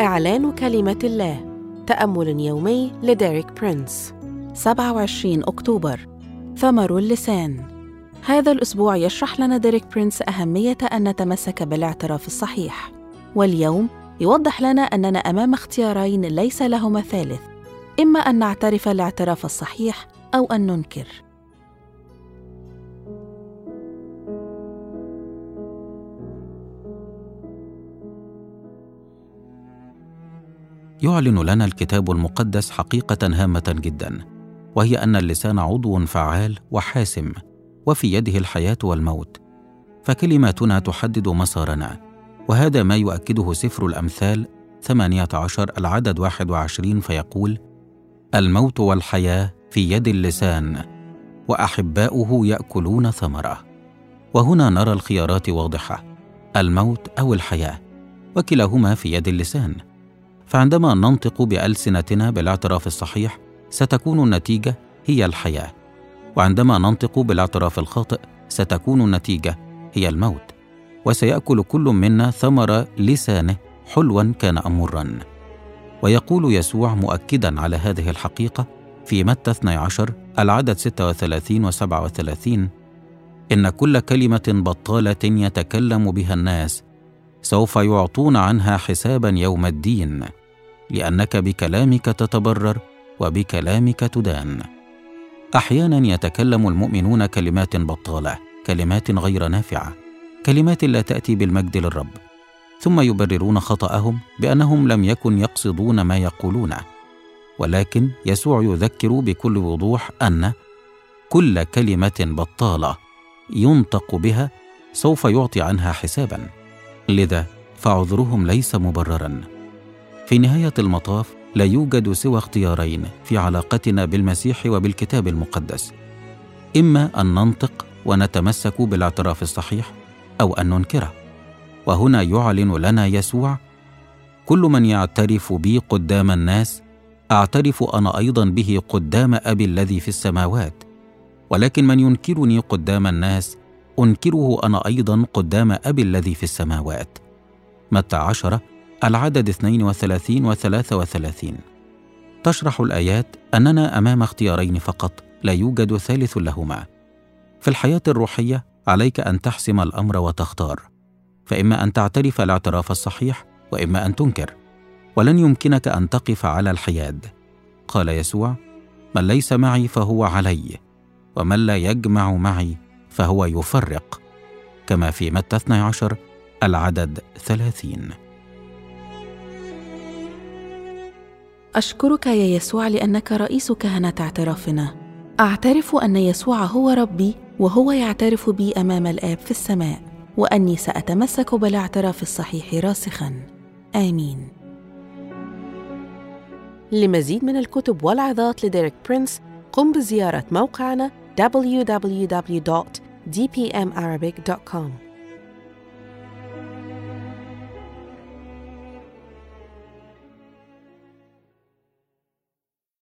إعلان كلمة الله. تأمل يومي لديريك برينس. 27 أكتوبر. ثمر اللسان. هذا الأسبوع يشرح لنا ديريك برينس أهمية أن نتمسك بالاعتراف الصحيح. واليوم يوضح لنا أننا أمام اختيارين ليس لهما ثالث. إما أن نعترف الاعتراف الصحيح أو أن ننكر. يعلن لنا الكتاب المقدس حقيقة هامة جدا وهي أن اللسان عضو فعال وحاسم وفي يده الحياة والموت فكلماتنا تحدد مسارنا وهذا ما يؤكده سفر الأمثال 18 العدد 21 فيقول الموت والحياة في يد اللسان وأحباؤه يأكلون ثمره. وهنا نرى الخيارات واضحة الموت أو الحياة وكلاهما في يد اللسان. فعندما ننطق بألسنتنا بالاعتراف الصحيح ستكون النتيجة هي الحياة. وعندما ننطق بالاعتراف الخاطئ ستكون النتيجة هي الموت. وسيأكل كل منا ثمر لسانه حلوا كان امرا ويقول يسوع مؤكدا على هذه الحقيقة في متى 12 العدد 36 و 37 إن كل كلمة بطالة يتكلم بها الناس سوف يعطون عنها حسابا يوم الدين. لأنك بكلامك تتبرر وبكلامك تدان. أحيانا يتكلم المؤمنون كلمات بطالة كلمات غير نافعة كلمات لا تأتي بالمجد للرب. ثم يبررون خطأهم بأنهم لم يكن يقصدون ما يقولونه ولكن يسوع يذكر بكل وضوح أن كل كلمة بطالة ينطق بها سوف يعطي عنها حسابا. لذا فعذرهم ليس مبررا. في نهاية المطاف لا يوجد سوى اختيارين في علاقتنا بالمسيح وبالكتاب المقدس. إما أن ننطق ونتمسك بالاعتراف الصحيح أو أن ننكره. وهنا يعلن لنا يسوع كل من يعترف بي قدام الناس أعترف أنا أيضا به قدام أبي الذي في السماوات. ولكن من ينكرني قدام الناس أنكره أنا أيضا قدام أبي الذي في السماوات. متى عشرة العدد 32 و 33 تشرح الآيات أننا أمام اختيارين فقط لا يوجد ثالث لهما. في الحياة الروحية عليك أن تحسم الأمر وتختار. فإما أن تعترف الاعتراف الصحيح وإما أن تنكر. ولن يمكنك أن تقف على الحياد. قال يسوع من ليس معي فهو علي ومن لا يجمع معي فهو يفرق. كما في متى 12 العدد 30 أشكرك يا يسوع لأنك رئيس كهنة اعترافنا. أعترف أن يسوع هو ربي وهو يعترف بي أمام الآب في السماء، وأني سأتمسك بالاعتراف الصحيح راسخا. آمين. لمزيد من الكتب والعظات لديريك برينس قم بزيارة موقعنا www.dpmarabic.com